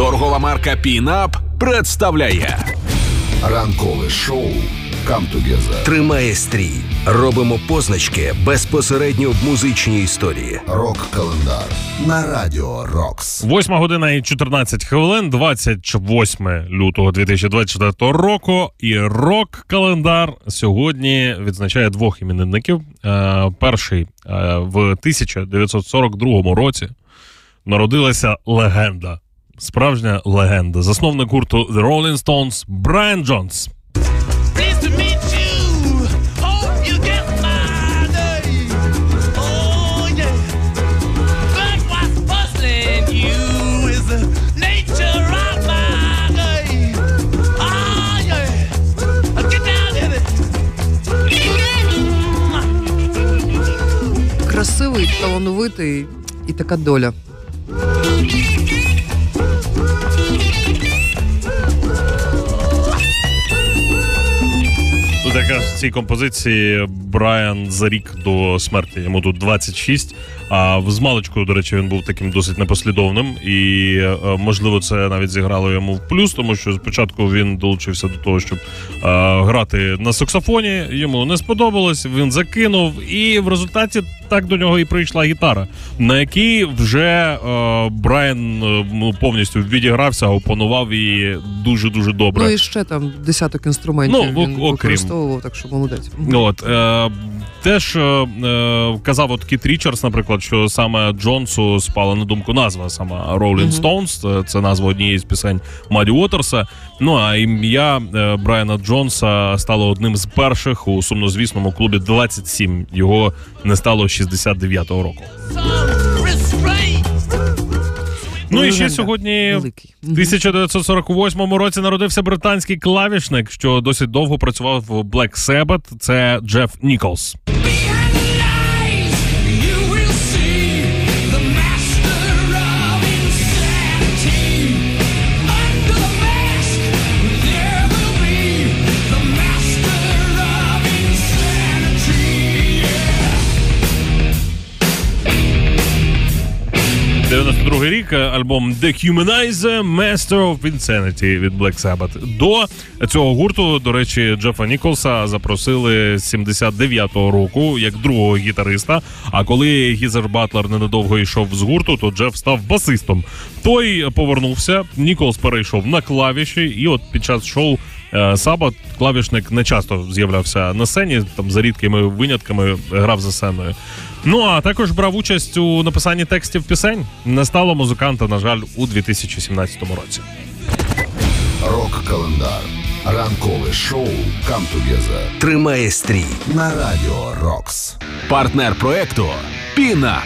Торгова марка Пінап представляє Ранкове шоу «Come Together». Тримає стрій. Робимо позначки безпосередньо в музичній історії. Рок-календар на радіо Рокс. 8 година і 14 хвилин, 28 лютого 2024 року. І рок-календар сьогодні відзначає двох іменинників. Е, перший е, в 1942 році народилася легенда. Справжня легенда. Засновник гурту The Rolling Stones Брайан Джонс. Pleased to meet you. Hope якраз в цій композиції Брайан за рік до смерті. Йому тут 26. А в змалечку, до речі, він був таким досить непослідовним. І е, можливо, це навіть зіграло йому в плюс, тому що спочатку він долучився до того, щоб е, грати на саксофоні. Йому не сподобалось. Він закинув, і в результаті так до нього і прийшла гітара, на якій вже е, Брайан ну, повністю відігрався, опанував її дуже дуже добре. Ну і ще там десяток інструментів Ну, він окрім. використовував, так що молодець. От е, теж е, е, казав от Кіт Річардс, наприклад, що саме Джонсу спала на думку назва саме Rolling Stones. Це, це назва однієї з пісень Маді Уотерса. Ну а ім'я е, Брайана Джонса стало одним з перших у сумнозвісному клубі 27. Його не стало з 69-го року. Ну і ще сьогодні. Великий. В 1948 році народився британський клавішник, що досить довго працював в Black Sabbath. Це Джеф Ніколс. 92 рік е, альбом Dehumanizer Master of Insanity від Black Sabbath. До цього гурту, до речі, Джефа Ніколса запросили з 79-го року як другого гітариста. А коли Гізер Батлер ненадовго йшов з гурту, то Джеф став басистом. Той повернувся, Ніколс перейшов на клавіші, і от під час шоу. Е, Sabbath клавішник не часто з'являвся на сцені, там за рідкими винятками грав за сценою. Ну а також брав участь у написанні текстів пісень. Не стало музиканта, на жаль, у 2017 році. Рок-календар. Ранкове шоу «Come Together» Тримає стрій. на радіо Рокс. партнер проекту Пінап.